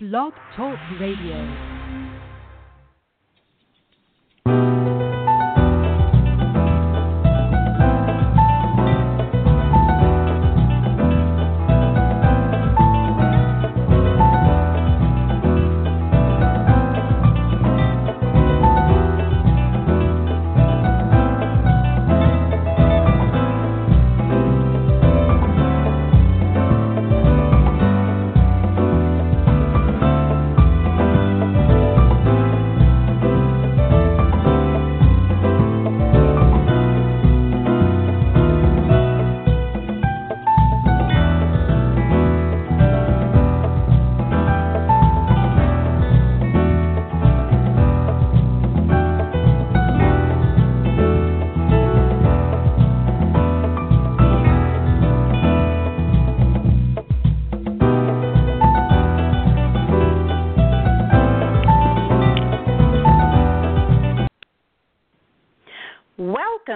Blog Talk Radio.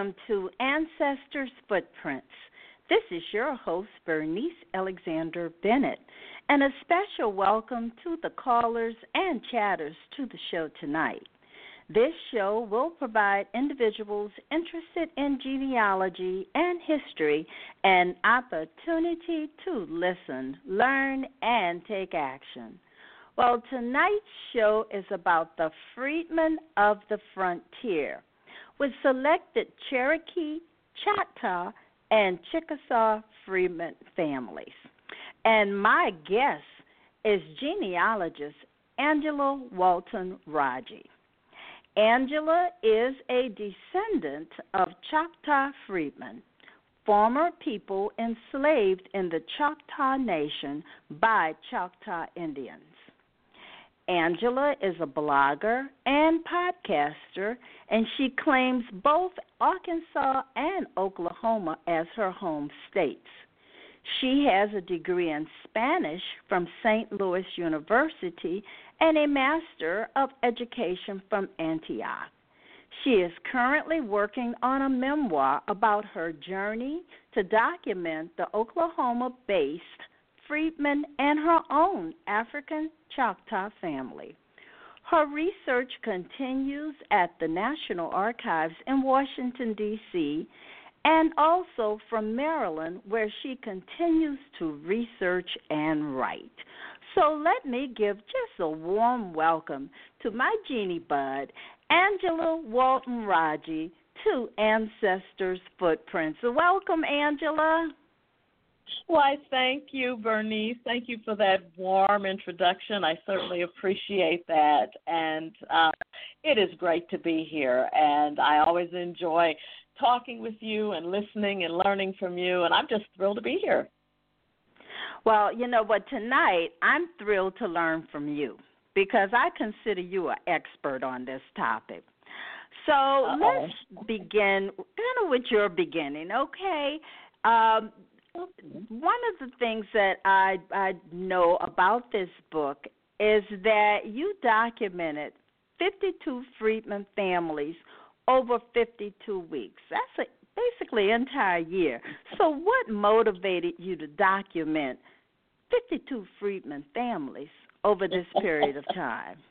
Welcome to Ancestors Footprints. This is your host, Bernice Alexander Bennett, and a special welcome to the callers and chatters to the show tonight. This show will provide individuals interested in genealogy and history an opportunity to listen, learn, and take action. Well, tonight's show is about the freedmen of the frontier with selected Cherokee, Choctaw, and Chickasaw freedmen families. And my guest is genealogist Angela Walton Raji. Angela is a descendant of Choctaw freedmen, former people enslaved in the Choctaw Nation by Choctaw Indians. Angela is a blogger and podcaster, and she claims both Arkansas and Oklahoma as her home states. She has a degree in Spanish from St. Louis University and a Master of Education from Antioch. She is currently working on a memoir about her journey to document the Oklahoma based Freedmen and her own African Choctaw family. Her research continues at the National Archives in Washington, D.C., and also from Maryland, where she continues to research and write. So let me give just a warm welcome to my genie bud, Angela Walton Raji, to Ancestors Footprints. Welcome, Angela. Why, thank you, Bernice. Thank you for that warm introduction. I certainly appreciate that. And uh, it is great to be here. And I always enjoy talking with you and listening and learning from you. And I'm just thrilled to be here. Well, you know what? Tonight, I'm thrilled to learn from you because I consider you an expert on this topic. So Uh-oh. let's begin kind of with your beginning, okay? Um, one of the things that I I know about this book is that you documented 52 freedmen families over 52 weeks. That's a, basically an entire year. So what motivated you to document 52 freedmen families over this period of time?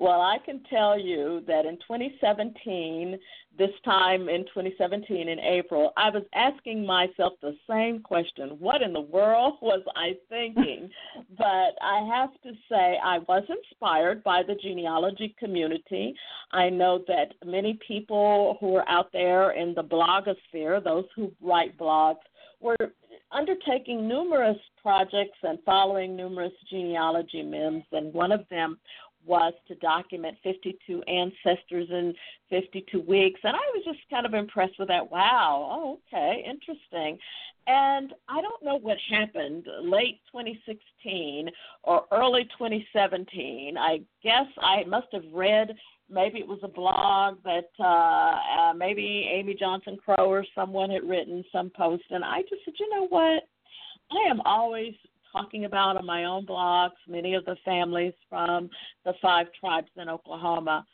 Well, I can tell you that in 2017, this time in 2017 in April, I was asking myself the same question What in the world was I thinking? but I have to say, I was inspired by the genealogy community. I know that many people who are out there in the blogosphere, those who write blogs, were undertaking numerous projects and following numerous genealogy memes, and one of them was to document 52 ancestors in 52 weeks. And I was just kind of impressed with that. Wow, oh, okay, interesting. And I don't know what happened late 2016 or early 2017. I guess I must have read, maybe it was a blog that uh, uh, maybe Amy Johnson Crow or someone had written some post. And I just said, you know what? I am always talking about on my own blogs, many of the families from the five tribes in Oklahoma.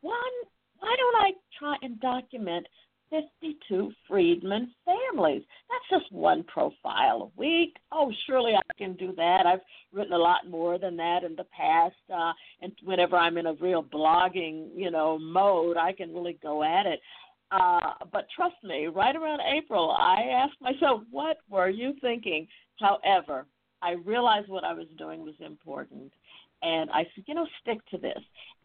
One, why don't I try and document 52 freedmen families. That's just one profile a week. Oh, surely I can do that. I've written a lot more than that in the past. Uh, and whenever I'm in a real blogging, you know, mode, I can really go at it. Uh, but trust me, right around April, I asked myself, what were you thinking? However, I realized what I was doing was important. And I said, you know, stick to this.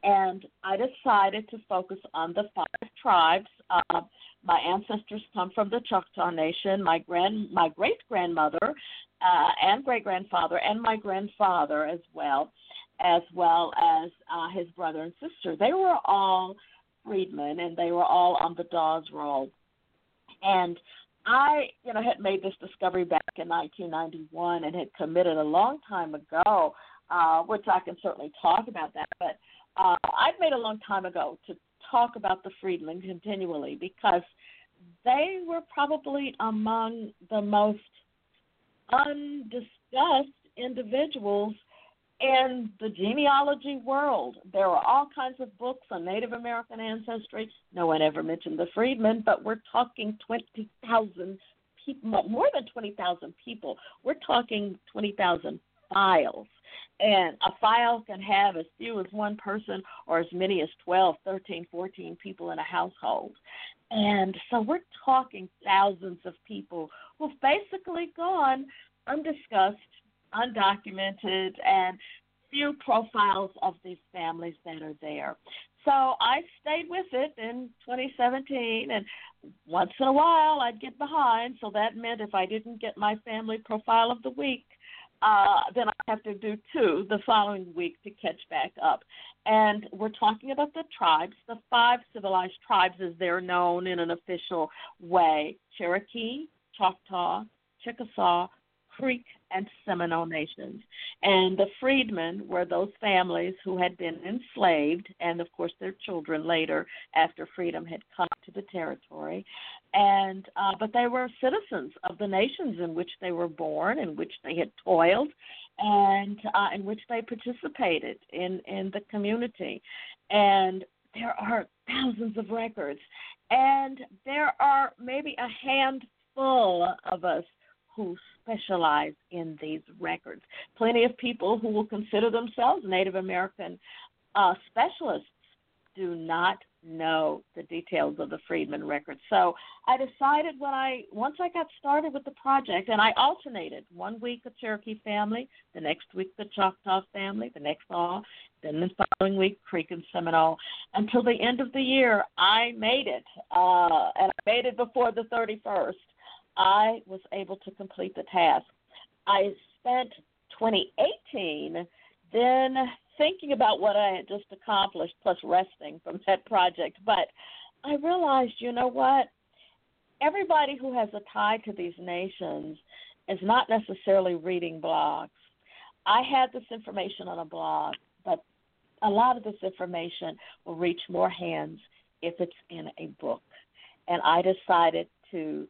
And I decided to focus on the five tribes. Uh, my ancestors come from the Choctaw Nation. My grand, my great grandmother, uh, and great grandfather, and my grandfather as well, as well as uh, his brother and sister. They were all freedmen, and they were all on the Dawes Roll. And I, you know, had made this discovery back in 1991 and had committed a long time ago uh, which I can certainly talk about that. But uh, I've made a long time ago to talk about the freedmen continually because they were probably among the most undiscussed individuals in the genealogy world. There are all kinds of books on Native American ancestry. No one ever mentioned the freedmen, but we're talking 20,000 people, more than 20,000 people. We're talking 20,000 files and a file can have as few as one person or as many as 12, 13, 14 people in a household. And so we're talking thousands of people who've basically gone undiscussed, undocumented, and few profiles of these families that are there. So I stayed with it in 2017, and once in a while I'd get behind. So that meant if I didn't get my family profile of the week, uh, then I have to do two the following week to catch back up. And we're talking about the tribes, the five civilized tribes as they're known in an official way Cherokee, Choctaw, Chickasaw, Creek, and Seminole nations. And the freedmen were those families who had been enslaved, and of course their children later after freedom had come to the territory. And uh, but they were citizens of the nations in which they were born, in which they had toiled, and uh, in which they participated in in the community. And there are thousands of records, and there are maybe a handful of us who specialize in these records. Plenty of people who will consider themselves Native American uh, specialists do not know the details of the Freedmen records. So I decided when I once I got started with the project, and I alternated one week a Cherokee family, the next week the Choctaw family, the next all, then the following week Creek and Seminole, until the end of the year. I made it, uh, and I made it before the 31st. I was able to complete the task. I spent 2018 then thinking about what I had just accomplished, plus resting from that project. But I realized, you know what? Everybody who has a tie to these nations is not necessarily reading blogs. I had this information on a blog, but a lot of this information will reach more hands if it's in a book. And I decided to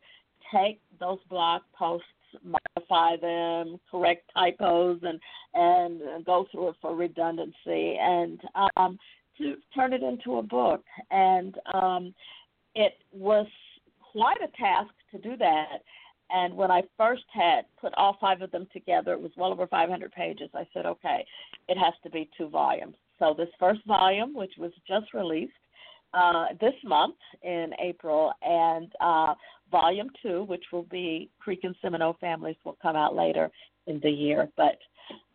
take those blog posts, modify them, correct typos, and and go through it for redundancy, and um, to turn it into a book. And um, it was quite a task to do that. And when I first had put all five of them together, it was well over 500 pages. I said, okay, it has to be two volumes. So this first volume, which was just released uh, this month in April, and uh, volume two, which will be Creek and Seminole families, will come out later in the year. But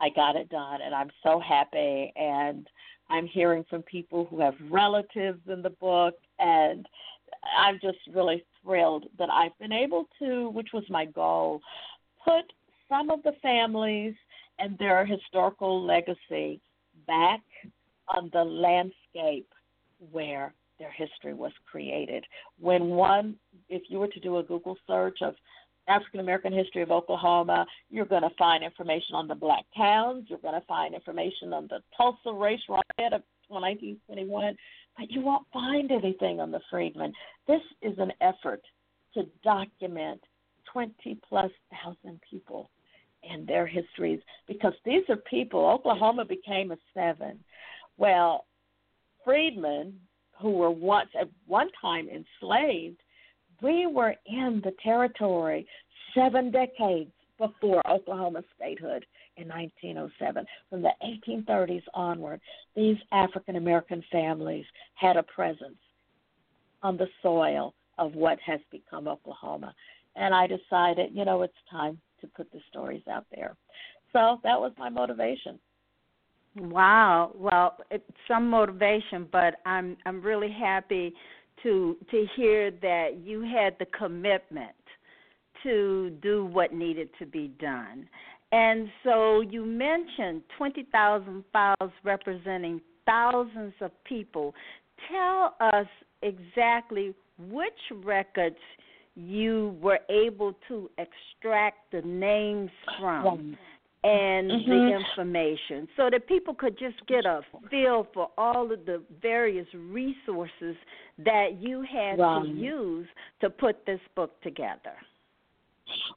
I got it done, and I'm so happy. And I'm hearing from people who have relatives in the book, and I'm just really thrilled that I've been able to, which was my goal, put some of the families and their historical legacy back on the landscape where their history was created. When one, if you were to do a Google search of African American history of Oklahoma, you're going to find information on the black towns, you're going to find information on the Tulsa race riot of 1921, but you won't find anything on the Freedmen. This is an effort to document 20 plus thousand people and their histories because these are people. Oklahoma became a seven. Well, freedmen who were once at one time enslaved we were in the territory seven decades before Oklahoma statehood in 1907. From the 1830s onward, these African American families had a presence on the soil of what has become Oklahoma. And I decided, you know, it's time to put the stories out there. So that was my motivation. Wow. Well, it's some motivation, but I'm I'm really happy to to hear that you had the commitment to do what needed to be done. And so you mentioned 20,000 files representing thousands of people. Tell us exactly which records you were able to extract the names from and mm-hmm. the information so that people could just get a feel for all of the various resources that you had right. to use to put this book together.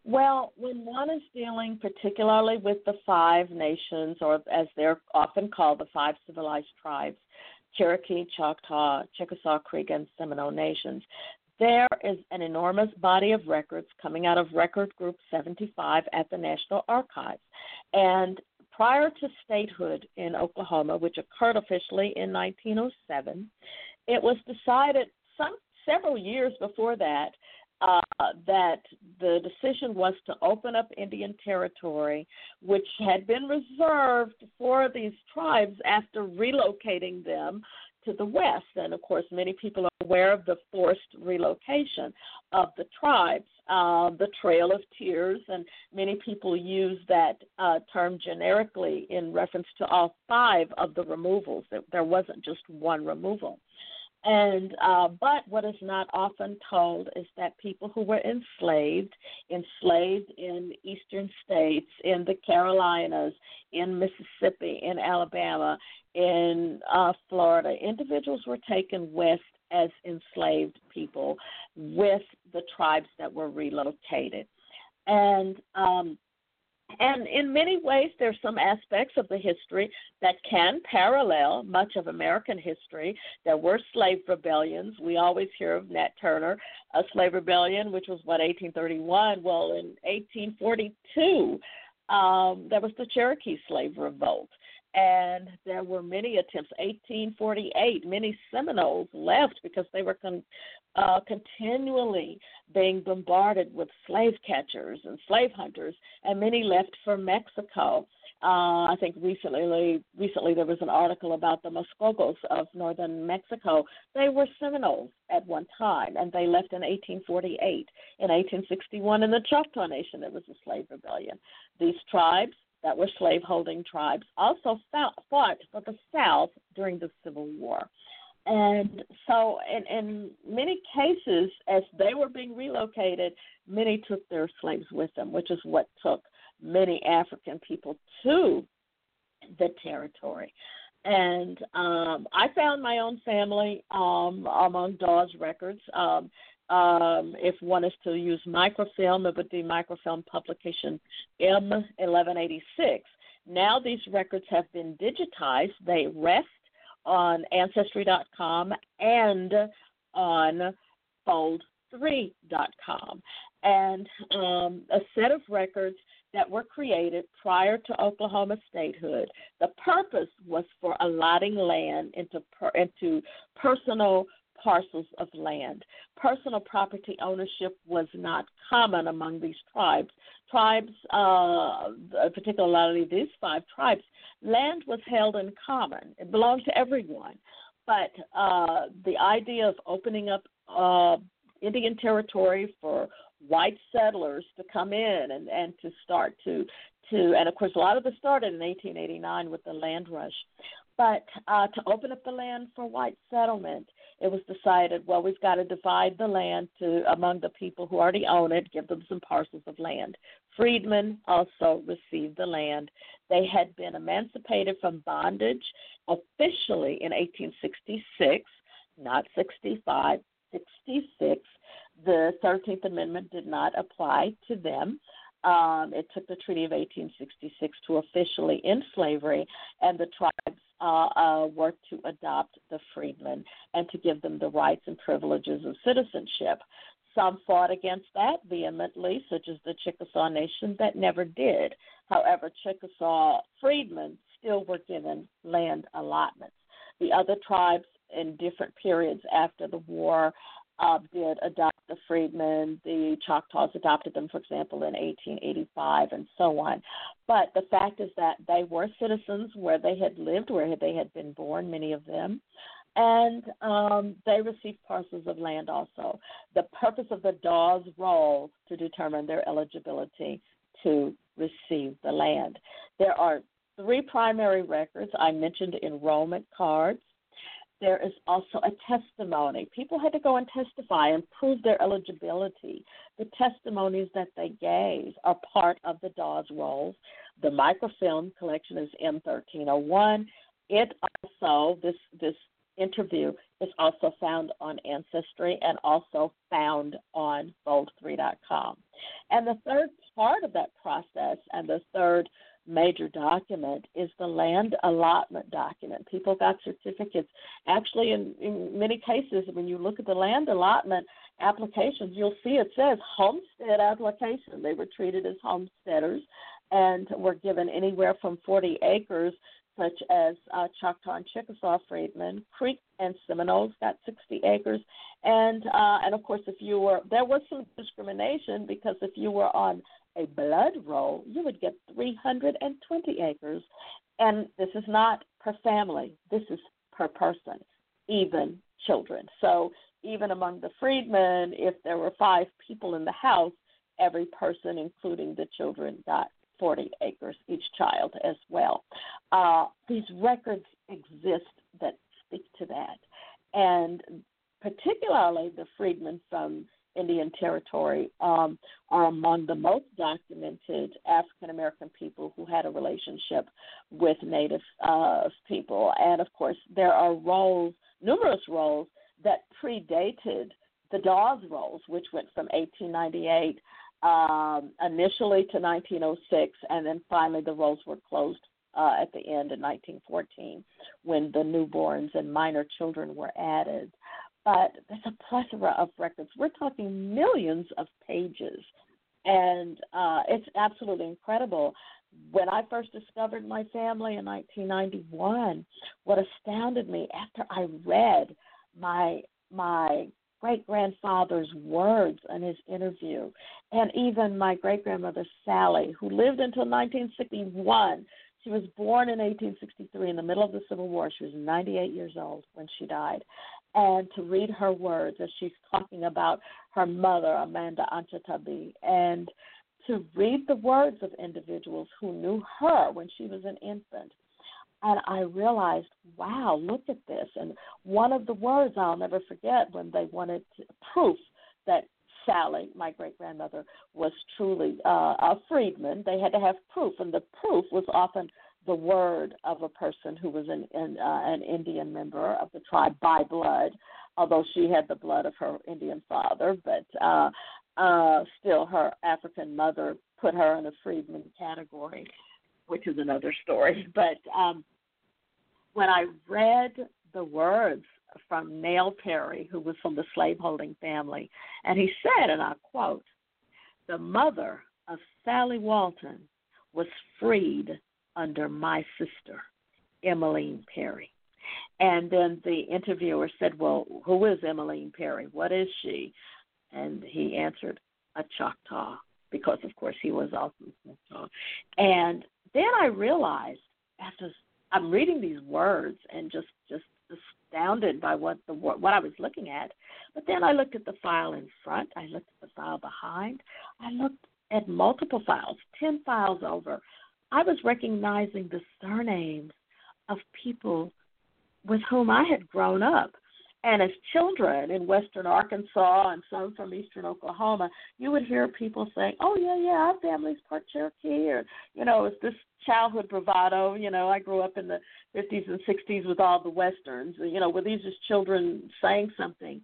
Well, when one is dealing particularly with the five nations, or as they're often called, the five civilized tribes Cherokee, Choctaw, Chickasaw, Creek, and Seminole nations there is an enormous body of records coming out of Record Group 75 at the National Archives. And prior to statehood in Oklahoma, which occurred officially in 1907, it was decided some several years before that uh, that the decision was to open up Indian Territory, which had been reserved for these tribes after relocating them to the west. And of course, many people are aware of the forced relocation of the tribes, uh, the Trail of Tears, and many people use that uh, term generically in reference to all five of the removals. There wasn't just one removal. And uh, but what is not often told is that people who were enslaved, enslaved in eastern states, in the Carolinas, in Mississippi, in Alabama, in uh, Florida, individuals were taken west as enslaved people with the tribes that were relocated, and um, and in many ways, there's some aspects of the history that can parallel much of American history. There were slave rebellions. We always hear of Nat Turner, a slave rebellion, which was what 1831. Well, in 1842, um, there was the Cherokee slave revolt and there were many attempts. 1848, many Seminoles left because they were con- uh, continually being bombarded with slave catchers and slave hunters, and many left for Mexico. Uh, I think recently, recently there was an article about the Mascogos of northern Mexico. They were Seminoles at one time, and they left in 1848. In 1861, in the Choctaw Nation, there was a slave rebellion. These tribes that were slaveholding tribes also fought for the South during the Civil War. And so, in, in many cases, as they were being relocated, many took their slaves with them, which is what took many African people to the territory. And um, I found my own family um, among Dawes records. Um, um, if one is to use microfilm, it would be microfilm publication M1186. Now these records have been digitized. They rest on Ancestry.com and on Fold3.com. And um, a set of records that were created prior to Oklahoma statehood. The purpose was for allotting land into per, into personal parcels of land. Personal property ownership was not common among these tribes. Tribes, uh, particularly these five tribes, land was held in common. It belonged to everyone. But uh, the idea of opening up uh, Indian territory for white settlers to come in and, and to start to to and of course a lot of this started in 1889 with the land rush but uh, to open up the land for white settlement, it was decided, well, we've got to divide the land to among the people who already own it, give them some parcels of land. Freedmen also received the land. They had been emancipated from bondage officially in 1866, not 65, 66. The 13th Amendment did not apply to them. Um, it took the Treaty of 1866 to officially end slavery, and the tribes uh, uh, worked to adopt the freedmen and to give them the rights and privileges of citizenship. some fought against that vehemently, such as the Chickasaw Nation, that never did. However, Chickasaw freedmen still were given land allotments. The other tribes in different periods after the war uh, did adopt the freedmen. The Choctaws adopted them, for example, in 1885, and so on. But the fact is that they were citizens where they had lived, where they had been born, many of them, and um, they received parcels of land also. The purpose of the Dawes roll to determine their eligibility to receive the land. There are three primary records. I mentioned enrollment cards there is also a testimony. People had to go and testify and prove their eligibility. The testimonies that they gave are part of the Dawes rolls. The microfilm collection is M1301. It also, this, this interview is also found on Ancestry and also found on Fold3.com. And the third part of that process and the third major document is the land allotment document. People got certificates. Actually, in, in many cases, when you look at the land allotment applications, you'll see it says homestead application. They were treated as homesteaders and were given anywhere from 40 acres such as uh, Choctaw and Chickasaw freedmen. Creek and Seminoles got 60 acres, and uh, and of course, if you were there was some discrimination because if you were on a blood roll, you would get 320 acres. And this is not per family, this is per person, even children. So, even among the freedmen, if there were five people in the house, every person, including the children, got 40 acres each child as well. Uh, these records exist that speak to that. And particularly the freedmen from Indian Territory um, are among the most documented African American people who had a relationship with Native uh, people. And of course, there are roles, numerous roles, that predated the Dawes rolls, which went from 1898 um, initially to 1906, and then finally the rolls were closed uh, at the end in 1914 when the newborns and minor children were added but there's a plethora of records. We're talking millions of pages, and uh, it's absolutely incredible. When I first discovered my family in 1991, what astounded me after I read my my great grandfather's words in his interview, and even my great grandmother Sally, who lived until 1961. She was born in 1863 in the middle of the Civil War. She was 98 years old when she died and to read her words as she's talking about her mother, Amanda Anchatabi, and to read the words of individuals who knew her when she was an infant. And I realized, wow, look at this. And one of the words I'll never forget when they wanted to, proof that Sally, my great grandmother, was truly uh, a freedman, they had to have proof. And the proof was often the word of a person who was an an, uh, an Indian member of the tribe by blood, although she had the blood of her Indian father, but uh, uh, still her African mother put her in a freedman category, which is another story. But um, when I read the words from Nell Perry, who was from the slaveholding family, and he said, and I quote, "The mother of Sally Walton was freed under my sister, Emmeline Perry. And then the interviewer said, Well, who is Emmeline Perry? What is she? And he answered, A Choctaw, because of course he was also Choctaw. And then I realized after I'm reading these words and just just astounded by what the what I was looking at. But then I looked at the file in front, I looked at the file behind, I looked at multiple files, ten files over, I was recognizing the surnames of people with whom I had grown up. And as children in western Arkansas and some from eastern Oklahoma, you would hear people saying, Oh yeah, yeah, our family's part Cherokee or you know, it's this childhood bravado, you know, I grew up in the fifties and sixties with all the westerns, you know, were these just children saying something?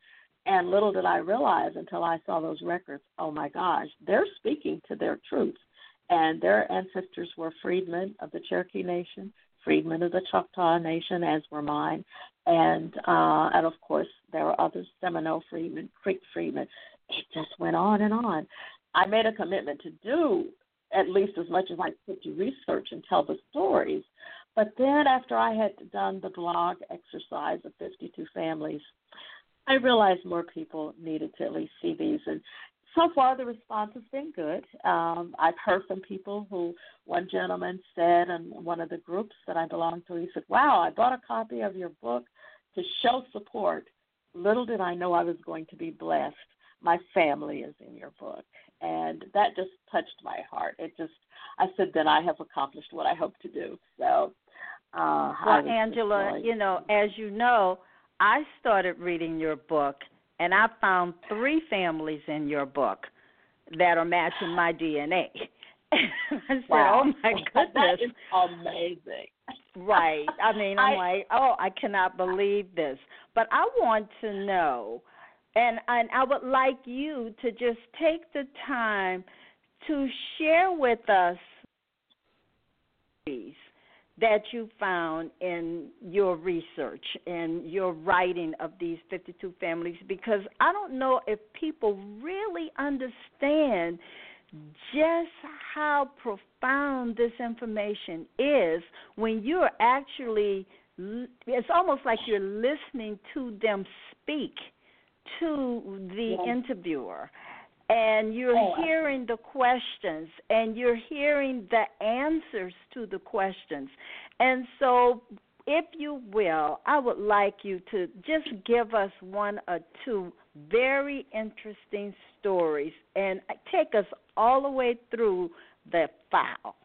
And little did I realize until I saw those records, oh my gosh, they're speaking to their truth and their ancestors were freedmen of the Cherokee Nation, freedmen of the Choctaw Nation, as were mine, and uh, and of course there were other Seminole freedmen, Creek freedmen. it just went on and on. I made a commitment to do at least as much as I could to research and tell the stories. But then after I had done the blog exercise of 52 families, I realized more people needed to at least see these. And so far, the response has been good. Um, I've heard from people who, one gentleman said in one of the groups that I belong to, he said, Wow, I bought a copy of your book to show support. Little did I know I was going to be blessed. My family is in your book. And that just touched my heart. It just, I said, then I have accomplished what I hope to do. So, uh, well, Angela, you know, as you know, I started reading your book and I found three families in your book that are matching my DNA. I said, wow. "Oh my goodness, that is amazing!" right. I mean, I'm I, like, "Oh, I cannot believe this." But I want to know, and and I would like you to just take the time to share with us these that you found in your research and your writing of these 52 families because I don't know if people really understand just how profound this information is when you're actually it's almost like you're listening to them speak to the yes. interviewer and you're oh, hearing the questions and you're hearing the answers to the questions. And so, if you will, I would like you to just give us one or two very interesting stories and take us all the way through the file.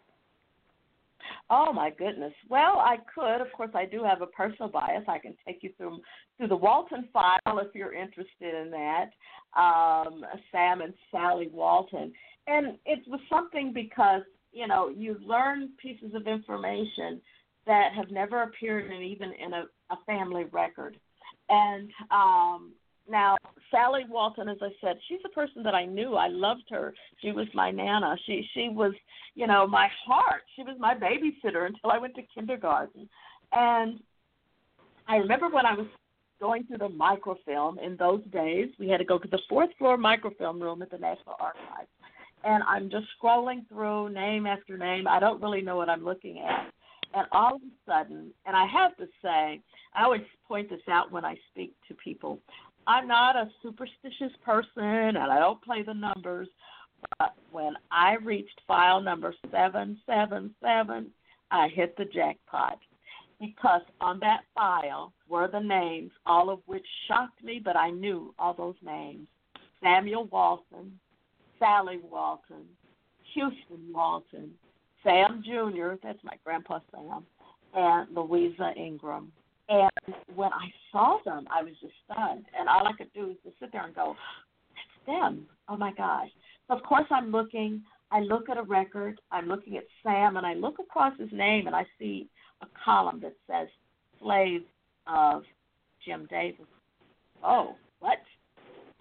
Oh my goodness. Well, I could. Of course, I do have a personal bias. I can take you through through the Walton file if you're interested in that. Um, Sam and Sally Walton, and it was something because you know you learn pieces of information that have never appeared in even in a, a family record, and um, now, Sally Walton, as I said, she's a person that I knew. I loved her. She was my nana. She she was, you know, my heart. She was my babysitter until I went to kindergarten. And I remember when I was going through the microfilm in those days, we had to go to the fourth floor microfilm room at the National Archives. And I'm just scrolling through name after name. I don't really know what I'm looking at. And all of a sudden, and I have to say, I always point this out when I speak to people. I'm not a superstitious person and I don't play the numbers, but when I reached file number 777, I hit the jackpot because on that file were the names, all of which shocked me, but I knew all those names Samuel Walton, Sally Walton, Houston Walton, Sam Jr., that's my grandpa Sam, and Louisa Ingram. And when I saw them, I was just stunned. And all I could do was just sit there and go, "It's them! Oh my gosh!" So of course I'm looking. I look at a record. I'm looking at Sam, and I look across his name, and I see a column that says "Slave of Jim Davis." Oh, what?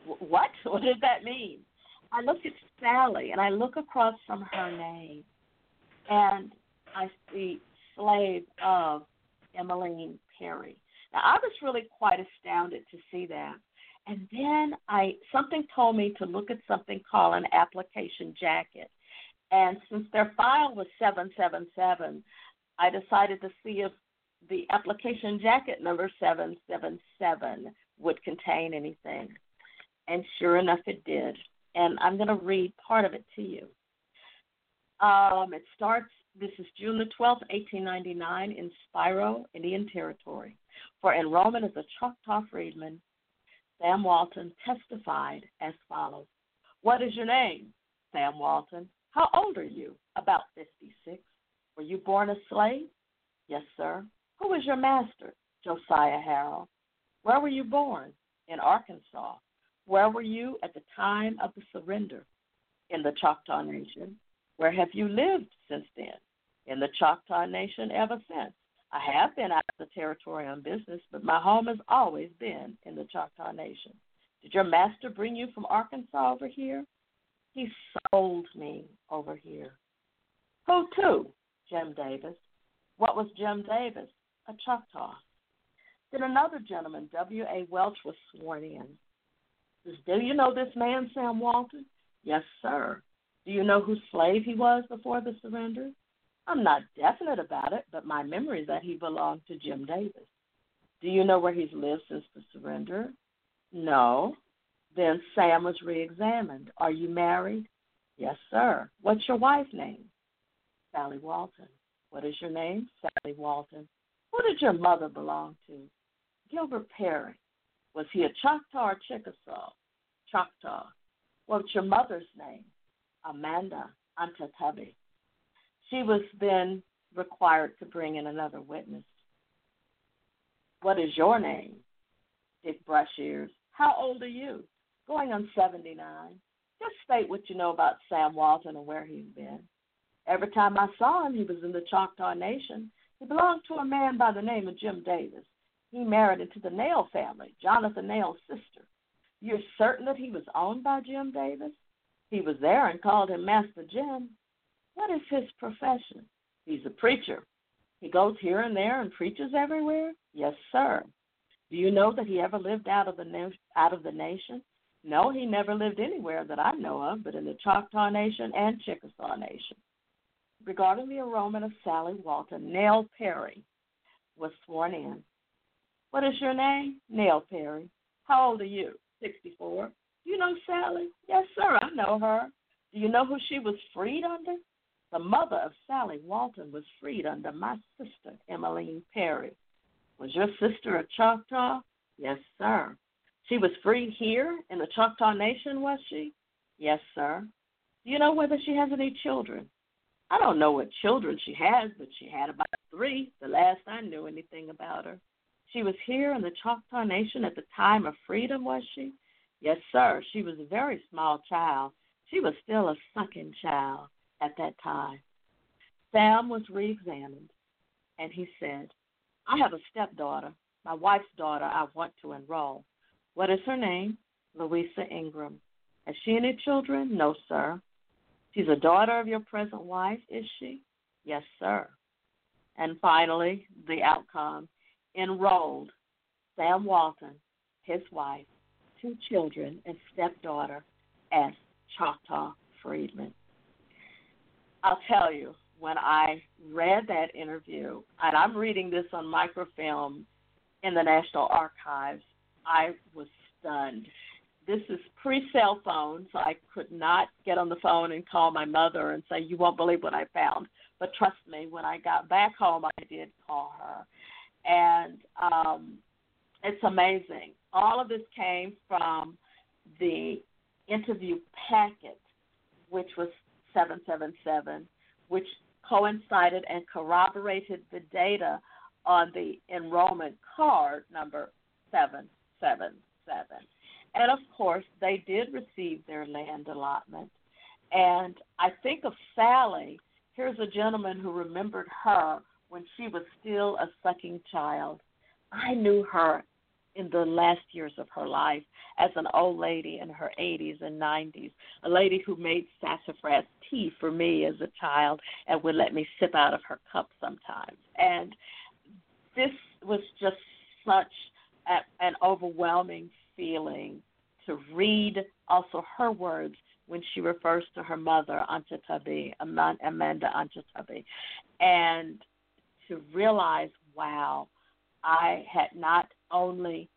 What? What does that mean? I look at Sally, and I look across from her name, and I see "Slave of Emmeline Perry. Now I was really quite astounded to see that. And then I something told me to look at something called an application jacket. And since their file was 777, I decided to see if the application jacket number 777 would contain anything. And sure enough, it did. And I'm going to read part of it to you. Um, it starts this is June the 12th, 1899, in Spiro, Indian Territory. For enrollment as a Choctaw freedman, Sam Walton testified as follows What is your name? Sam Walton. How old are you? About 56. Were you born a slave? Yes, sir. Who was your master? Josiah Harrell. Where were you born? In Arkansas. Where were you at the time of the surrender? In the Choctaw Nation. Where have you lived since then? In the Choctaw Nation ever since. I have been out of the territory on business, but my home has always been in the Choctaw Nation. Did your master bring you from Arkansas over here? He sold me over here. Who to? Jim Davis. What was Jim Davis? A Choctaw. Then another gentleman, W.A. Welch, was sworn in. Do you know this man, Sam Walton? Yes, sir. Do you know whose slave he was before the surrender? I'm not definite about it, but my memory is that he belonged to Jim Davis. Do you know where he's lived since the surrender? No. Then Sam was re examined. Are you married? Yes, sir. What's your wife's name? Sally Walton. What is your name? Sally Walton. Who did your mother belong to? Gilbert Perry. Was he a Choctaw or Chickasaw? Choctaw. What's your mother's name? Amanda Antatabi. She was then required to bring in another witness. What is your name? Dick Brushears. How old are you? Going on 79. Just state what you know about Sam Walton and where he's been. Every time I saw him, he was in the Choctaw Nation. He belonged to a man by the name of Jim Davis. He married into the Nail family, Jonathan Nail's sister. You're certain that he was owned by Jim Davis? He was there and called him Master Jim. What is his profession? He's a preacher. He goes here and there and preaches everywhere? Yes, sir. Do you know that he ever lived out of the na- out of the nation? No, he never lived anywhere that I know of, but in the Choctaw Nation and Chickasaw Nation. Regarding the enrollment of Sally Walton, Nell Perry was sworn in. What is your name? Nell Perry. How old are you? 64. You know Sally? Yes, sir, I know her. Do you know who she was freed under? The mother of Sally Walton was freed under my sister, Emmeline Perry. Was your sister a Choctaw? Yes, sir. She was freed here in the Choctaw Nation, was she? Yes, sir. Do you know whether she has any children? I don't know what children she has, but she had about three the last I knew anything about her. She was here in the Choctaw Nation at the time of freedom, was she? Yes, sir. She was a very small child. She was still a sucking child at that time. Sam was re examined, and he said, I have a stepdaughter, my wife's daughter, I want to enroll. What is her name? Louisa Ingram. Has she any children? No, sir. She's a daughter of your present wife, is she? Yes, sir. And finally, the outcome enrolled Sam Walton, his wife, two children, and stepdaughter as Choctaw freedmen. I'll tell you, when I read that interview, and I'm reading this on microfilm in the National Archives, I was stunned. This is pre cell phone, so I could not get on the phone and call my mother and say, You won't believe what I found. But trust me, when I got back home, I did call her. And um, it's amazing. All of this came from the interview packet, which was 777, which coincided and corroborated the data on the enrollment card number 777. And of course, they did receive their land allotment. And I think of Sally. Here's a gentleman who remembered her when she was still a sucking child. I knew her in the last years of her life as an old lady in her 80s and 90s, a lady who made sassafras tea for me as a child and would let me sip out of her cup sometimes. And this was just such a, an overwhelming feeling to read also her words when she refers to her mother, Antatabi, Amanda Antatabi, and to realize, wow, I had not only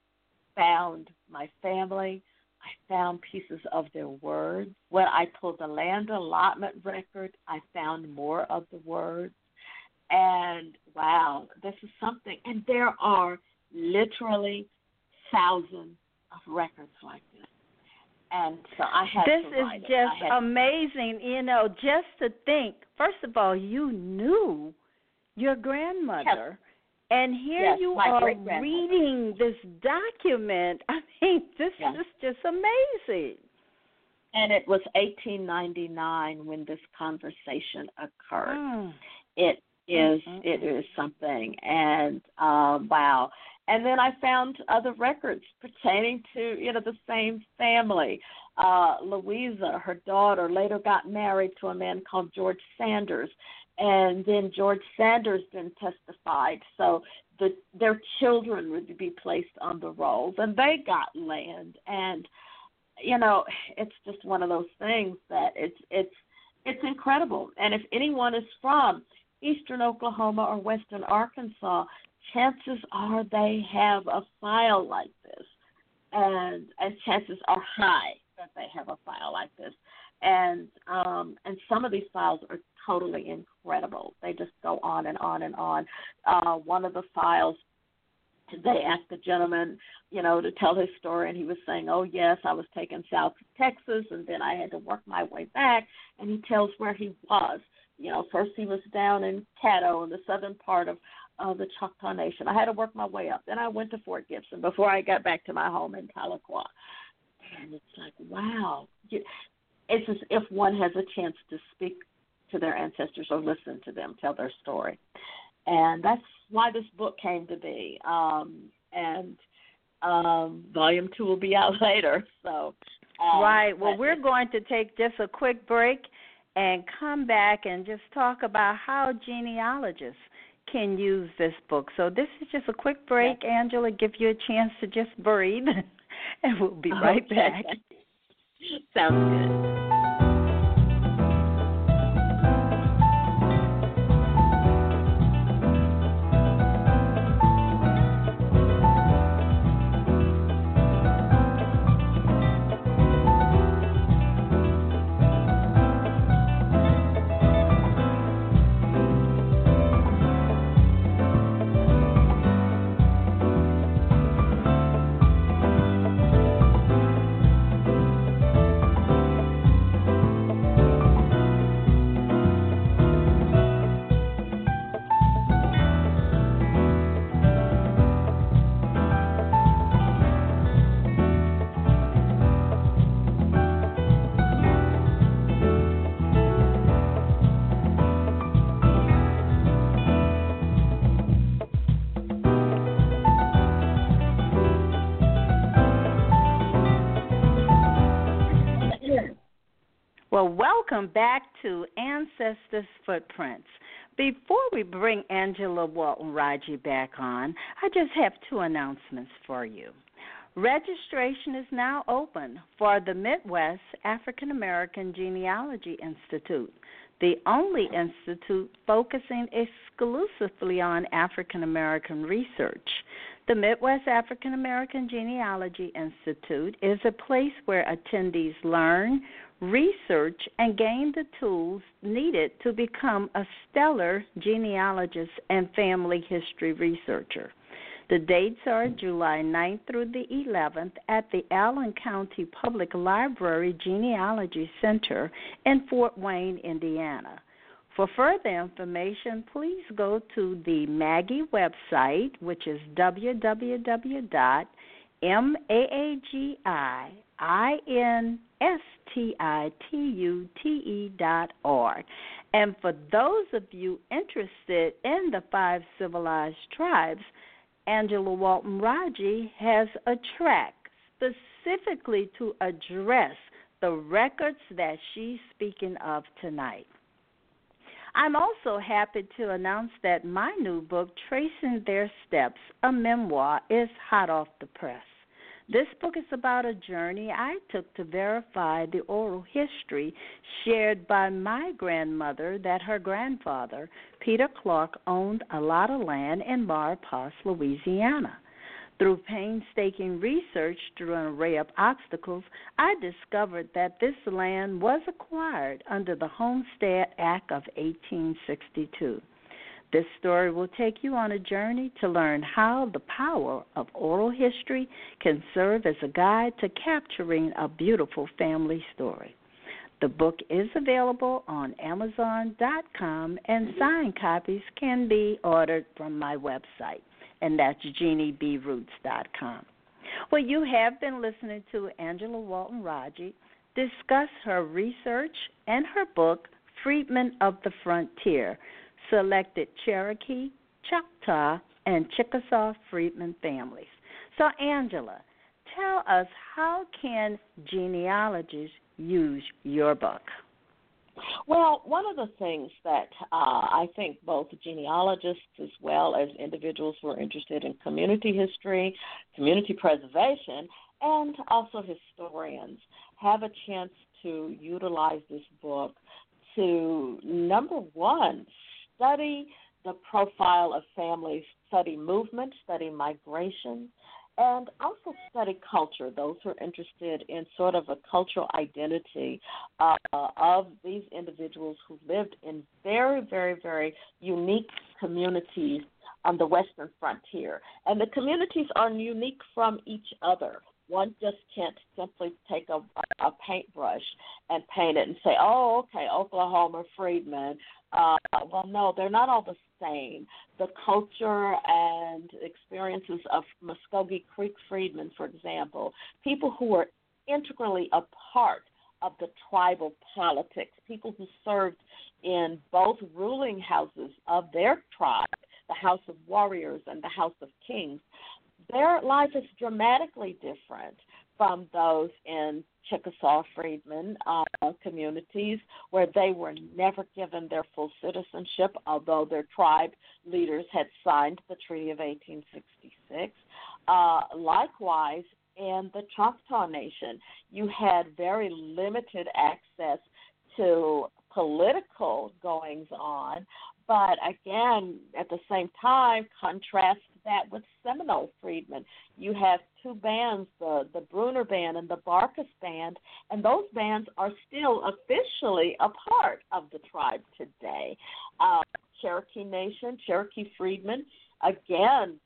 found my family, I found pieces of their words. When I pulled the land allotment record, I found more of the words. And wow, this is something. And there are literally thousands of records like this. And so I had this to is just amazing. You know, just to think. First of all, you knew your grandmother. And here yes, you are reading this document. I mean, this yes. is just amazing. And it was 1899 when this conversation occurred. Mm. It is, mm-hmm. it is something, and uh, wow. And then I found other records pertaining to you know the same family. Uh, Louisa, her daughter, later got married to a man called George Sanders, and then George Sanders then testified. So the, their children would be placed on the rolls, and they got land. And you know, it's just one of those things that it's it's it's incredible. And if anyone is from eastern Oklahoma or western Arkansas, chances are they have a file like this, and and chances are high that they have a file like this. And um, and some of these files are totally incredible. They just go on and on and on. Uh, one of the files they asked the gentleman, you know, to tell his story, and he was saying, "Oh yes, I was taken south to Texas, and then I had to work my way back." And he tells where he was. You know, first he was down in Caddo, in the southern part of uh, the Choctaw Nation. I had to work my way up. Then I went to Fort Gibson before I got back to my home in Tahlequah. And it's like, wow. It's as if one has a chance to speak to their ancestors or listen to them tell their story. And that's why this book came to be. Um, and um, volume two will be out later. So um, right. Well, we're going to take just a quick break and come back and just talk about how genealogists can use this book. So this is just a quick break. Angela. Give you a chance to just breathe, and we'll be right okay. back. Sounds good. Well, welcome back to Ancestors Footprints. Before we bring Angela Walton Raji back on, I just have two announcements for you. Registration is now open for the Midwest African American Genealogy Institute, the only institute focusing exclusively on African American research. The Midwest African American Genealogy Institute is a place where attendees learn, research, and gain the tools needed to become a stellar genealogist and family history researcher. The dates are July 9th through the 11th at the Allen County Public Library Genealogy Center in Fort Wayne, Indiana. For further information, please go to the Maggie website, which is www.magiestitute.org. And for those of you interested in the five civilized tribes, Angela Walton Raji has a track specifically to address the records that she's speaking of tonight. I'm also happy to announce that my new book, Tracing Their Steps, a memoir, is hot off the press. This book is about a journey I took to verify the oral history shared by my grandmother that her grandfather, Peter Clark, owned a lot of land in Maurepas, Louisiana. Through painstaking research through an array of obstacles, I discovered that this land was acquired under the Homestead Act of 1862. This story will take you on a journey to learn how the power of oral history can serve as a guide to capturing a beautiful family story. The book is available on Amazon.com, and signed copies can be ordered from my website and that's jeanniebroots.com. Well, you have been listening to Angela Walton Raji discuss her research and her book, Freedmen of the Frontier, selected Cherokee, Choctaw, and Chickasaw freedmen families. So, Angela, tell us how can genealogists use your book? Well, one of the things that uh, I think both genealogists as well as individuals who are interested in community history, community preservation, and also historians have a chance to utilize this book to number one, study the profile of families, study movement, study migration, and also study culture. Those who are interested in sort of a cultural identity uh, of these individuals who lived in very, very, very unique communities on the Western frontier. And the communities are unique from each other. One just can't simply take a, a paintbrush and paint it and say, oh, okay, Oklahoma freedmen. Uh, well, no, they're not all the same. The culture and experiences of Muskogee Creek freedmen, for example, people who were integrally a part of the tribal politics, people who served in both ruling houses of their tribe, the House of Warriors and the House of Kings, their life is dramatically different from those in Chickasaw Freedmen uh, communities where they were never given their full citizenship, although their tribe leaders had signed the Treaty of 1866. Uh, likewise, in the Choctaw Nation, you had very limited access to political goings on, but again, at the same time, contrast that with Seminole freedmen. You have two bands, the the Bruner band and the Barkus band, and those bands are still officially a part of the tribe today. Uh, Cherokee Nation, Cherokee freedmen, again,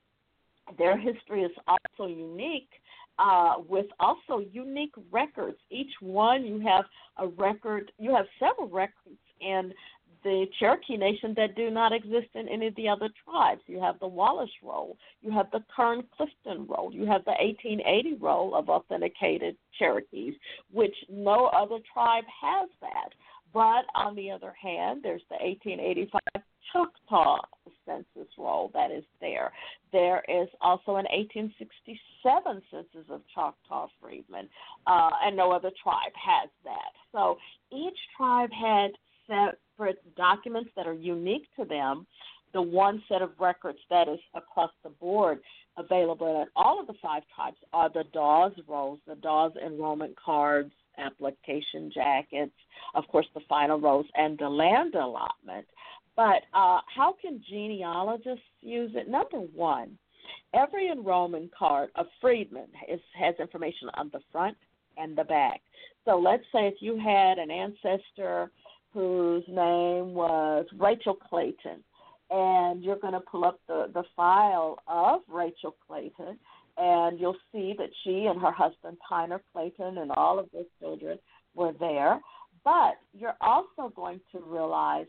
their history is also unique. Uh, with also unique records. Each one you have a record, you have several records in the Cherokee Nation that do not exist in any of the other tribes. You have the Wallace roll, you have the Kern Clifton roll, you have the 1880 roll of authenticated Cherokees, which no other tribe has that. But on the other hand, there's the 1885 Choctaw census roll that is there. There is also an 1867 census of Choctaw freedmen, uh, and no other tribe has that. So each tribe had separate documents that are unique to them, the one set of records that is across the board available at all of the five tribes are the Dawes rolls, the Dawes enrollment cards, application jackets, of course, the final rolls, and the land allotment. But uh, how can genealogists use it? Number one, every enrollment card of freedmen is, has information on the front and the back. So let's say if you had an ancestor whose name was Rachel Clayton. And you're going to pull up the, the file of Rachel Clayton, and you'll see that she and her husband, Tyner Clayton, and all of their children were there. But you're also going to realize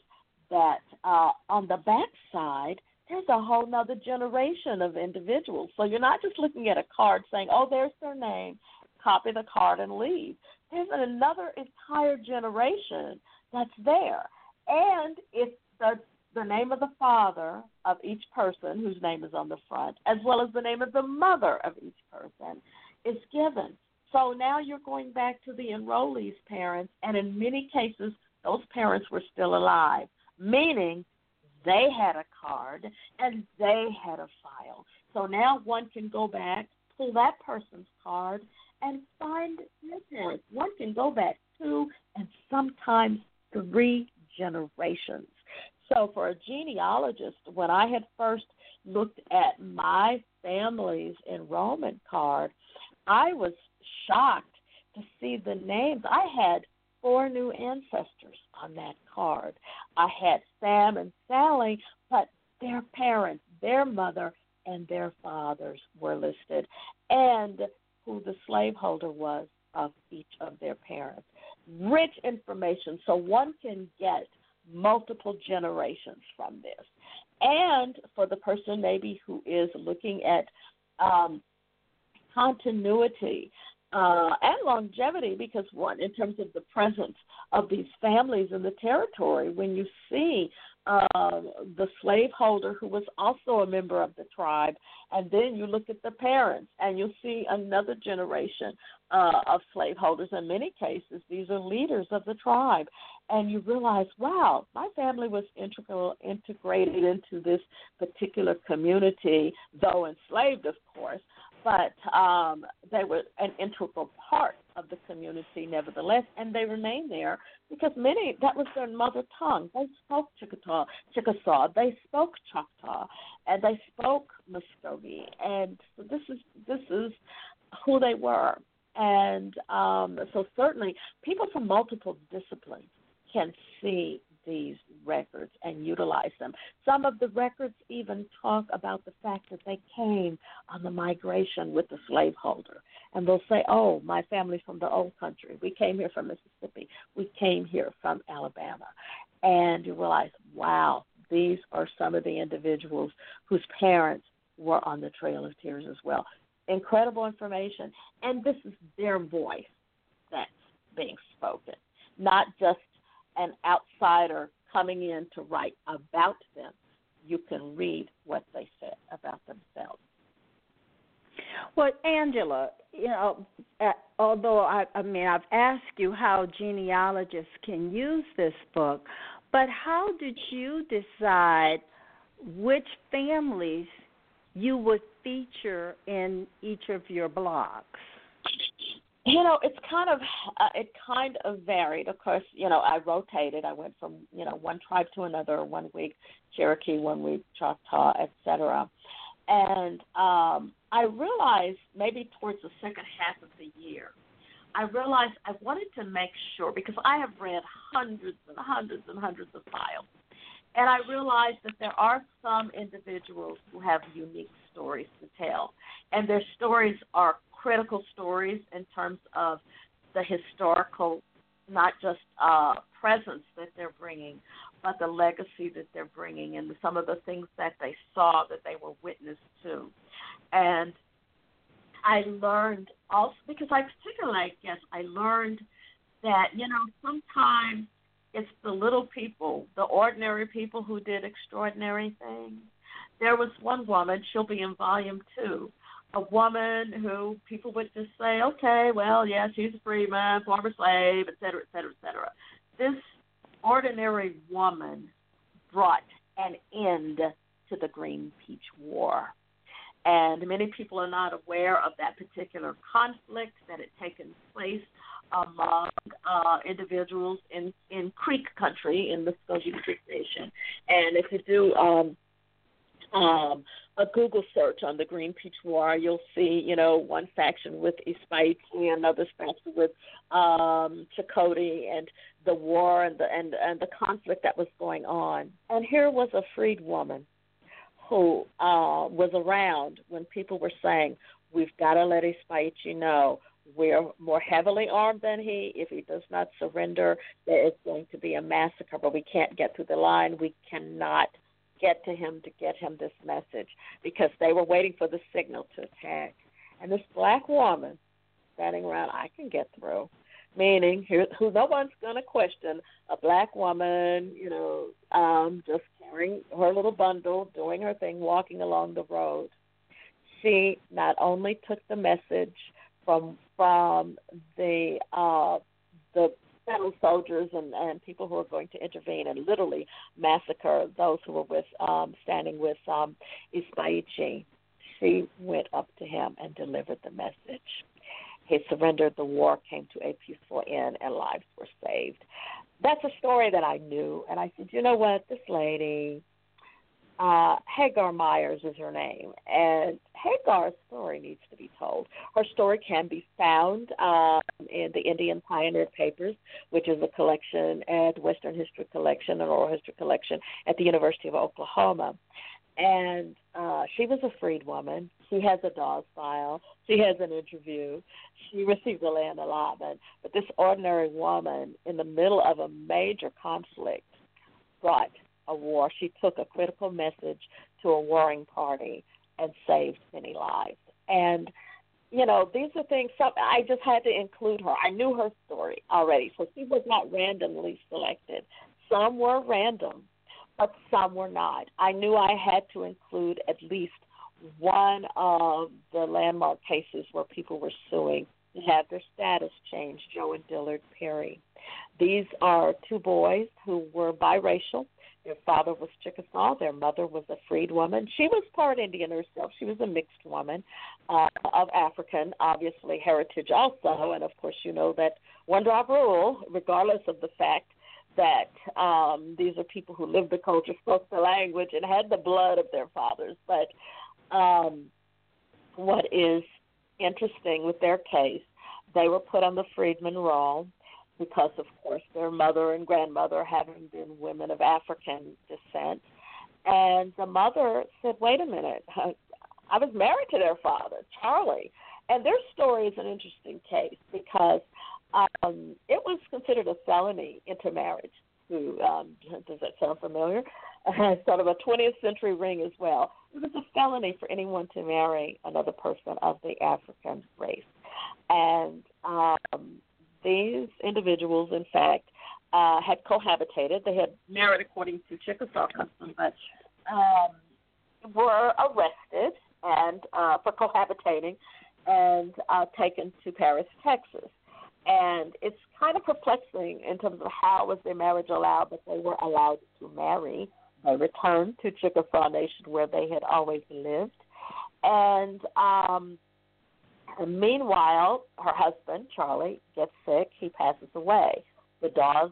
that uh, on the back side, there's a whole nother generation of individuals. So you're not just looking at a card saying, oh, there's their name, copy the card and leave. There's another entire generation that's there. And if the the name of the father of each person whose name is on the front, as well as the name of the mother of each person, is given. So now you're going back to the enrollees' parents, and in many cases, those parents were still alive, meaning they had a card and they had a file. So now one can go back, pull that person's card, and find their parents. One can go back two and sometimes three generations. So, for a genealogist, when I had first looked at my family's enrollment card, I was shocked to see the names. I had four new ancestors on that card. I had Sam and Sally, but their parents, their mother, and their fathers were listed, and who the slaveholder was of each of their parents rich information so one can get multiple generations from this. And for the person maybe who is looking at um, continuity uh, and longevity, because one, in terms of the presence of these families in the territory, when you see uh, the slaveholder who was also a member of the tribe, and then you look at the parents, and you'll see another generation uh, of slaveholders. In many cases, these are leaders of the tribe, and you realize, wow, my family was integral, integrated into this particular community, though enslaved, of course. but um, they were an integral part of the community nevertheless, and they remained there because many that was their mother tongue. They spoke Chickasaw, Chickasaw. They spoke Choctaw, and they spoke Muskogee, and so this is this is who they were. And um, so certainly, people from multiple disciplines can see these records and utilize them. Some of the records even talk about the fact that they came on the migration with the slaveholder. And they'll say, Oh, my family's from the old country. We came here from Mississippi. We came here from Alabama. And you realize, wow, these are some of the individuals whose parents were on the Trail of Tears as well. Incredible information. And this is their voice that's being spoken, not just an outsider coming in to write about them, you can read what they said about themselves. Well, Angela, you know, uh, although I, I mean, I've asked you how genealogists can use this book, but how did you decide which families you would feature in each of your blogs? You know it's kind of uh, it kind of varied. Of course you know i rotated. I went from you know one tribe to another one week cherokee one week choctaw etc and um i realized maybe towards the second half of the year i realized i wanted to make sure because i have read hundreds and hundreds and hundreds of files and i realized that there are some individuals who have unique stories to tell and their stories are critical stories in terms of the historical, not just uh, presence that they're bringing, but the legacy that they're bringing and some of the things that they saw that they were witness to. And I learned also, because I particularly, I guess, I learned that, you know, sometimes it's the little people, the ordinary people who did extraordinary things. There was one woman, she'll be in volume two, a woman who people would just say, okay, well, yeah, she's a free man, former slave, et cetera, et cetera, et cetera. This ordinary woman brought an end to the Green Peach War. And many people are not aware of that particular conflict that had taken place among uh, individuals in, in Creek country, in the Muskogee Creek Nation. And if you do um, um, a Google search on the Green Peach War, you'll see, you know, one faction with Isparhecher, another faction with um, Checote, and the war and the and and the conflict that was going on. And here was a freed woman who uh, was around when people were saying, "We've got to let Isparhecher know." We're more heavily armed than he. If he does not surrender, there is going to be a massacre. But we can't get through the line. We cannot get to him to get him this message because they were waiting for the signal to attack. And this black woman standing around, I can get through. Meaning, here, who no one's going to question a black woman, you know, um, just carrying her little bundle, doing her thing, walking along the road. She not only took the message from from the uh, the federal soldiers and, and people who are going to intervene and literally massacre those who were with um, standing with um, Isparhecher. She went up to him and delivered the message. He surrendered. The war came to a peaceful end, and lives were saved. That's a story that I knew, and I said, you know what, this lady uh, Hagar Myers is her name, and Hagar's story needs to be told. Her story can be found um, in the Indian Pioneer Papers, which is a collection at Western History Collection, an oral history collection at the University of Oklahoma. And uh, she was a freed woman. She has a Dawes file. She has an interview. She received a land allotment. But this ordinary woman, in the middle of a major conflict, brought a war. She took a critical message to a warring party and saved many lives. And you know, these are things. Some, I just had to include her. I knew her story already, so she was not randomly selected. Some were random, but some were not. I knew I had to include at least one of the landmark cases where people were suing to have their status changed. Joe and Dillard Perry. These are two boys who were biracial Their father was Chickasaw. Their mother was a freed woman. She was part Indian herself. She was a mixed woman uh, of African, obviously, heritage also. And of course, you know that one drop rule, regardless of the fact that um, these are people who lived the culture, spoke the language, and had the blood of their fathers. But um, what is interesting with their case, they were put on the freedmen roll because, of course, their mother and grandmother having been women of African descent. And the mother said, wait a minute, I was married to their father, Charlie. And their story is an interesting case because um, it was considered a felony intermarriage. To, um, does that sound familiar? Sort of a 20th century ring as well. It was a felony for anyone to marry another person of the African race. And um, these individuals, in fact, uh, had cohabitated. They had married according to Chickasaw custom, but um, were arrested and uh, for cohabitating and uh, taken to Paris, Texas. And it's kind of perplexing in terms of how was their marriage allowed, but they were allowed to marry. They returned to Chickasaw Nation where they had always lived. And um, and meanwhile, her husband, Charlie, gets sick. He passes away. The Dawes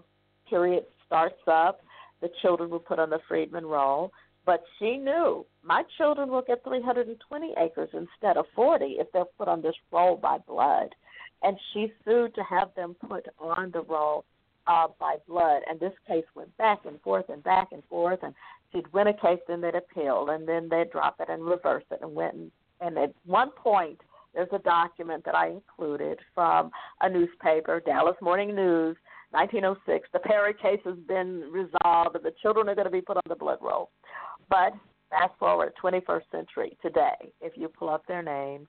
period starts up. The children were put on the freedman roll. But she knew my children will get 320 acres instead of 40 if they're put on this roll by blood. And she sued to have them put on the roll uh, by blood. And this case went back and forth and back and forth. And she'd win a case, then they'd appeal, and then they'd drop it and reverse it and went. And, and at one point, there's a document that I included from a newspaper, Dallas Morning News, 1906. The Perry case has been resolved, and the children are going to be put on the blood roll. But fast forward 21st century today, if you pull up their names,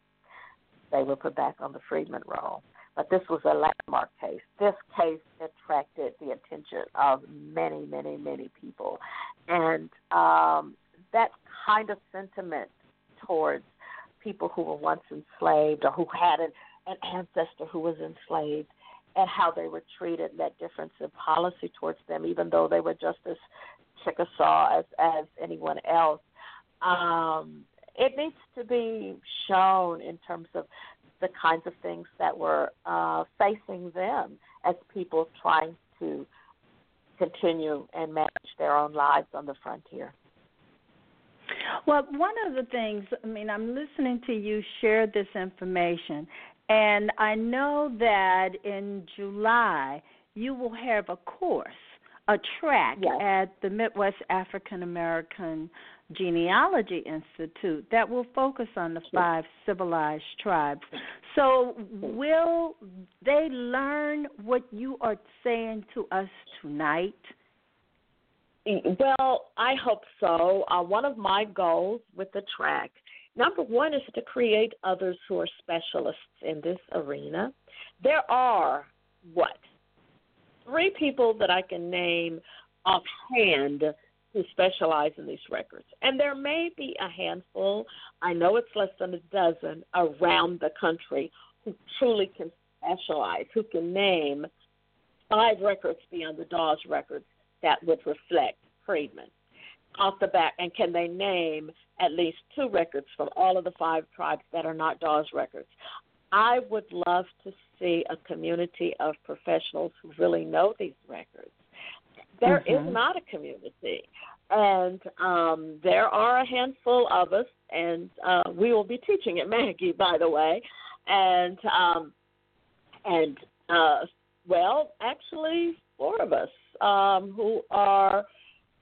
they were put back on the Freedman roll. But this was a landmark case. This case attracted the attention of many, many, many people, and um, that kind of sentiment towards people who were once enslaved or who had an, an ancestor who was enslaved and how they were treated, that difference in policy towards them, even though they were just as Chickasaw as, as anyone else. Um, it needs to be shown in terms of the kinds of things that were uh, facing them as people trying to continue and manage their own lives on the frontier. Well, one of the things, I mean, I'm listening to you share this information, and I know that in July you will have a course, a track yes. at the Midwest African American Genealogy Institute that will focus on the five civilized tribes. So, will they learn what you are saying to us tonight? Well, I hope so. Uh, one of my goals with the track, number one, is to create others who are specialists in this arena. There are, what, three people that I can name offhand who specialize in these records. And there may be a handful, I know it's less than a dozen, around the country who truly can specialize, who can name five records beyond the Dawes records that would reflect Freedman off the back? And can they name at least two records from all of the five tribes that are not Dawes records? I would love to see a community of professionals who really know these records. There mm-hmm. is not a community. And um, there are a handful of us, and uh, we will be teaching at Maggie, by the way. And um, and uh, well, actually, four of us um, who are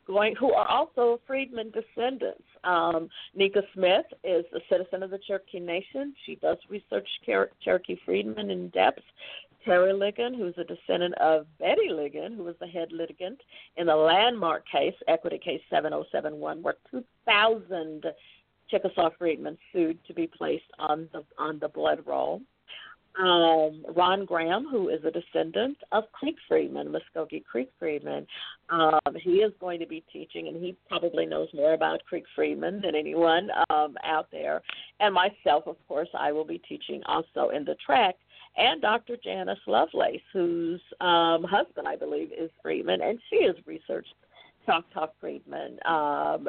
going who are also freedmen descendants. Um, Nicka Smith is a citizen of the Cherokee Nation. She does research Cher- Cherokee freedmen in depth. Terry Ligon, who's a descendant of Betty Ligon, who was the head litigant in the landmark case, Equity Case 7071, where 2,000 Chickasaw freedmen sued to be placed on the on the blood roll um, Ron Graham, who is a descendant of Creek Freedmen, Muskogee Creek Freedmen. Um, he is going to be teaching, and he probably knows more about Creek Freedmen than anyone um, out there. And myself, of course, I will be teaching also in the track. And Dr. Janice Lovelace, whose um, husband, I believe, is Freeman, and she has researched Choctaw Freedmen um,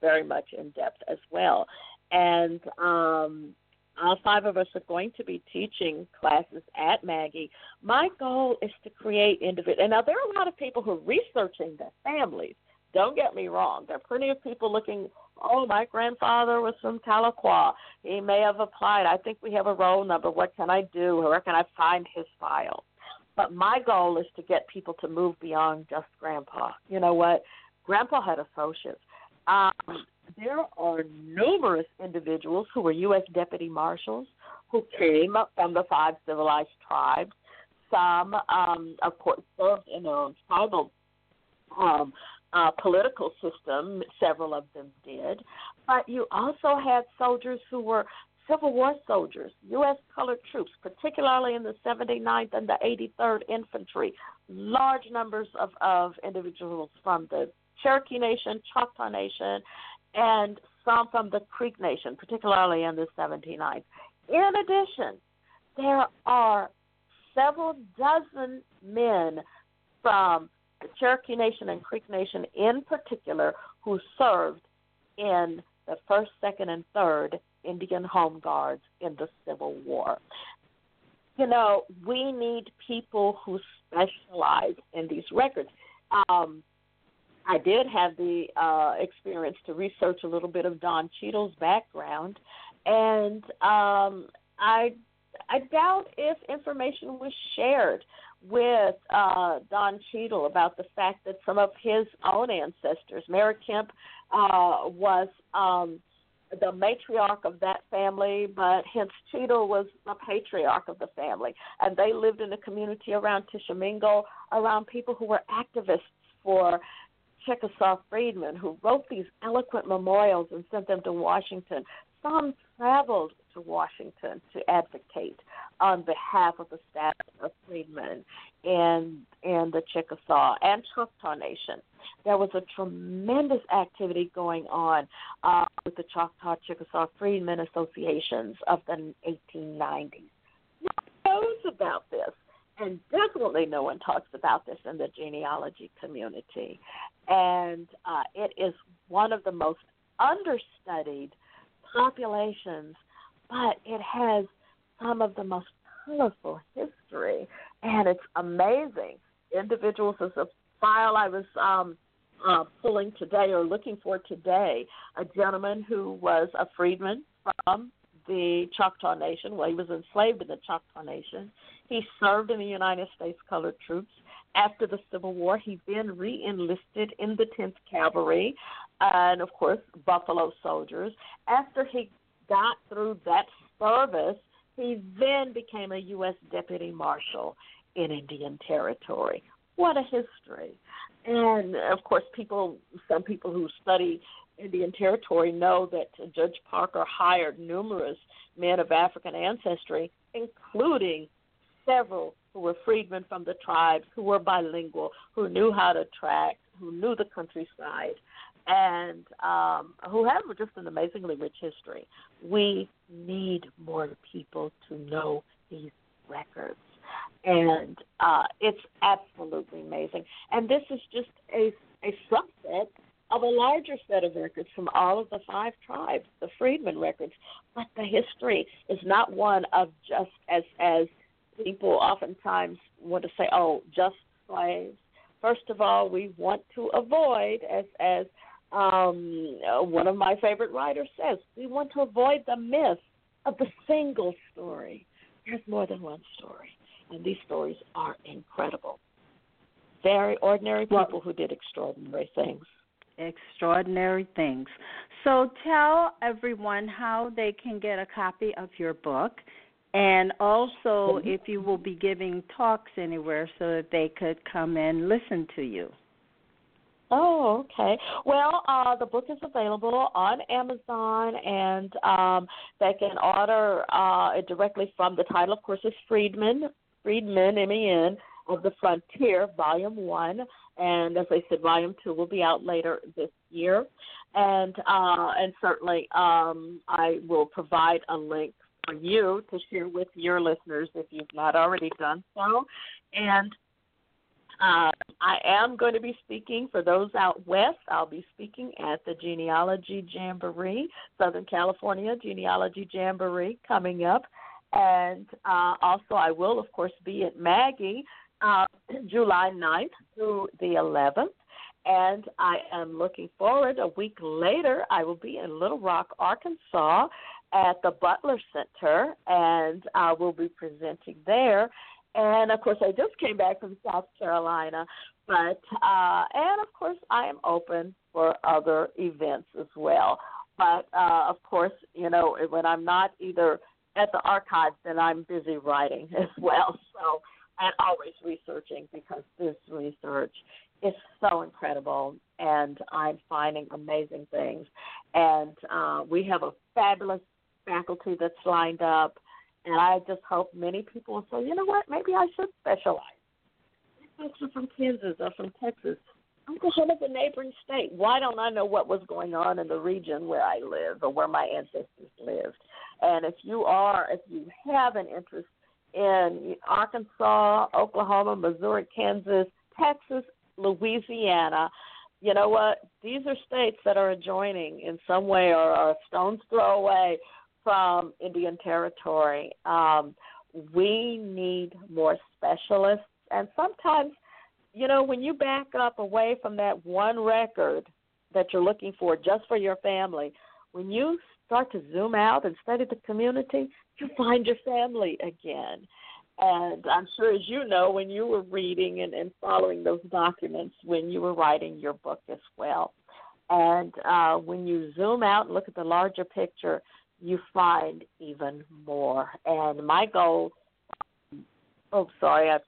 very much in depth as well. And um, all five of us are going to be teaching classes at Maggie. My goal is to create individual. And now there are a lot of people who are researching their families. Don't get me wrong. There are plenty of people looking. Oh, my grandfather was from Tahlequah. He may have applied. I think we have a roll number. What can I do? Where can I find his file? But my goal is to get people to move beyond just grandpa. You know what? Grandpa had associates. Um, there are numerous individuals who were U.S. deputy marshals who came from the five civilized tribes. Some, um, of course, served in their own tribal um, uh, political system. Several of them did. But you also had soldiers who were Civil War soldiers, U.S. colored troops, particularly in the 79th and the 83rd Infantry, large numbers of, of individuals from the Cherokee Nation, Choctaw Nation, and some from the Creek Nation, particularly in the 79th. In addition, there are several dozen men from the Cherokee Nation and Creek Nation in particular who served in the 1st, 2nd, and 3rd Indian Home Guards in the Civil War. You know, we need people who specialize in these records. Um, I did have the uh, experience to research a little bit of Don Cheadle's background, and um, I I doubt if information was shared with uh, Don Cheadle about the fact that some of his own ancestors, Mary Kemp, uh, was um, the matriarch of that family, but hence Cheadle was the patriarch of the family, and they lived in a community around Tishomingo, around people who were activists for Chickasaw freedmen who wrote these eloquent memorials and sent them to Washington. Some traveled to Washington to advocate on behalf of the status of freedmen and in the Chickasaw and Choctaw Nation. There was a tremendous activity going on uh, with the Choctaw Chickasaw Freedmen Associations of the 1890s. No one knows about this and definitely no one talks about this in the genealogy community. And uh, it is one of the most understudied populations, but it has some of the most colorful history, and it's amazing. Individuals, as a file I was um, uh, pulling today or looking for today, a gentleman who was a freedman from the Choctaw Nation. Well, he was enslaved in the Choctaw Nation. He served in the United States Colored Troops. After the Civil War, he then re enlisted in the 10th Cavalry and, of course, Buffalo Soldiers. After he got through that service, he then became a U.S. Deputy Marshal in Indian Territory. What a history. And, of course, people, some people who study Indian Territory know that Judge Parker hired numerous men of African ancestry, including several who were freedmen from the tribes, who were bilingual, who knew how to track, who knew the countryside, and um, who have just an amazingly rich history. We need more people to know these records. And uh, it's absolutely amazing. And this is just a, a subset of a larger set of records from all of the five tribes, the freedmen records. But the history is not one of just as as people oftentimes want to say, oh, just slaves. First of all, we want to avoid, as as um, one of my favorite writers says, we want to avoid the myth of the single story. There's more than one story, and these stories are incredible. Very ordinary people well, who did extraordinary things extraordinary things. So tell everyone how they can get a copy of your book and also if you will be giving talks anywhere so that they could come and listen to you. Oh, okay. Well, uh, the book is available on Amazon, and um, they can order uh, it directly from the title, of course, is Freedmen, Freedmen, M-E-N, of the Frontier, Volume 1 and as I said, volume two will be out later this year, and uh, and certainly um, I will provide a link for you to share with your listeners if you've not already done so, and Um, I am going to be speaking for those out west. I'll be speaking at the Genealogy Jamboree, Southern California Genealogy Jamboree, coming up. And uh, also, I will, of course, be at Maggie uh, July 9th through the 11th. And I am looking forward. A week later, I will be in Little Rock, Arkansas at the Butler Center, and I will be presenting there. And of course, I just came back from South Carolina, but uh, and of course, I am open for other events as well. But uh, of course, you know, when I'm not either at the archives, then I'm busy writing as well. So and always researching because this research is so incredible, and I'm finding amazing things. And uh, we have a fabulous faculty that's lined up and I just hope many people will say, you know what, maybe I should specialize. These folks are from Kansas or from Texas. I'm the head of a neighboring state. Why don't I know what was going on in the region where I live or where my ancestors lived? And if you are, if you have an interest in Arkansas, Oklahoma, Missouri, Kansas, Texas, Louisiana, you know what? These are states that are adjoining in some way or are a stone's throw away from Indian Territory. Um, we need more specialists, and sometimes, you know, when you back up away from that one record that you're looking for just for your family, when you start to zoom out and study the community, you find your family again. And I'm sure, as you know, when you were reading and, and following those documents when you were writing your book as well. And uh, when you zoom out and look at the larger picture, you find even more. And my goal, oh, sorry, I,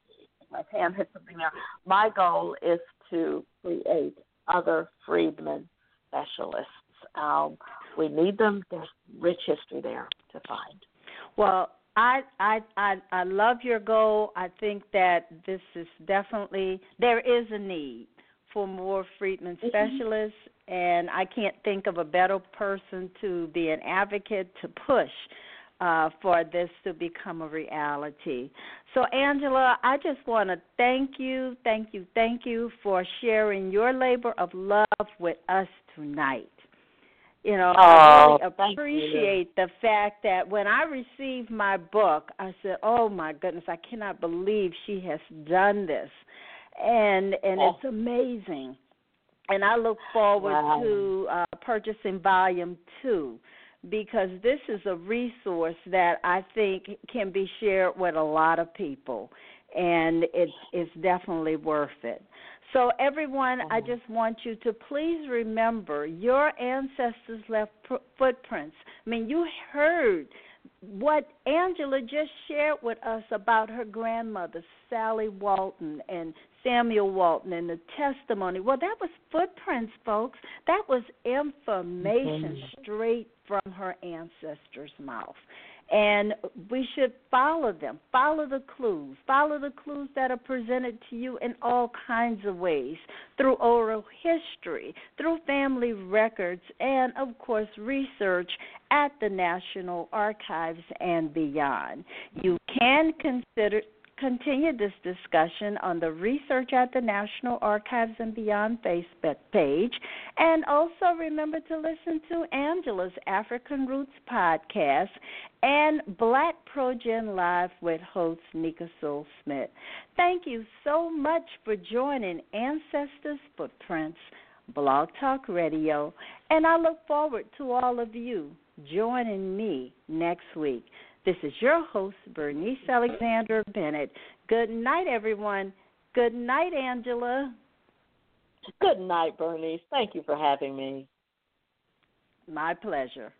my hand hit something there. My goal is to create other freedmen specialists. Um, we need them. There's rich history there to find. Well, I I I I love your goal. I think that this is definitely there is a need for more freedmen mm-hmm. specialists and I can't think of a better person to be an advocate to push uh, for this to become a reality. So, Angela, I just want to thank you, thank you, thank you for sharing your labor of love with us tonight. You know, oh, I really appreciate the fact that when I received my book, I said, "Oh my goodness, I cannot believe she has done this," and and oh. it's amazing and I look forward wow. to uh, purchasing volume two because this is a resource that I think can be shared with a lot of people, and it's it's definitely worth it. So, everyone, I uh-huh. just want you to please remember your ancestors left pr- footprints. I mean, you heard what Angela just shared with us about her grandmother, Sally Walton, and Samuel Walton, and the testimony. Well, that was footprints, folks. That was information mm-hmm. straight from her ancestors' mouth. And we should follow them, follow the clues, follow the clues that are presented to you in all kinds of ways through oral history, through family records, and of course, research at the National Archives and beyond. You can consider continue this discussion on the Research at the National Archives and Beyond Facebook page. And also remember to listen to Angela's African Roots podcast and Black Progen Live with host Nicka Sewell Smith. Thank you so much for joining Ancestors Footprints Blog Talk Radio. And I look forward to all of you joining me next week. This is your host, Bernice Alexander Bennett. Good night, everyone. Good night, Angela. Good night, Bernice. Thank you for having me. My pleasure.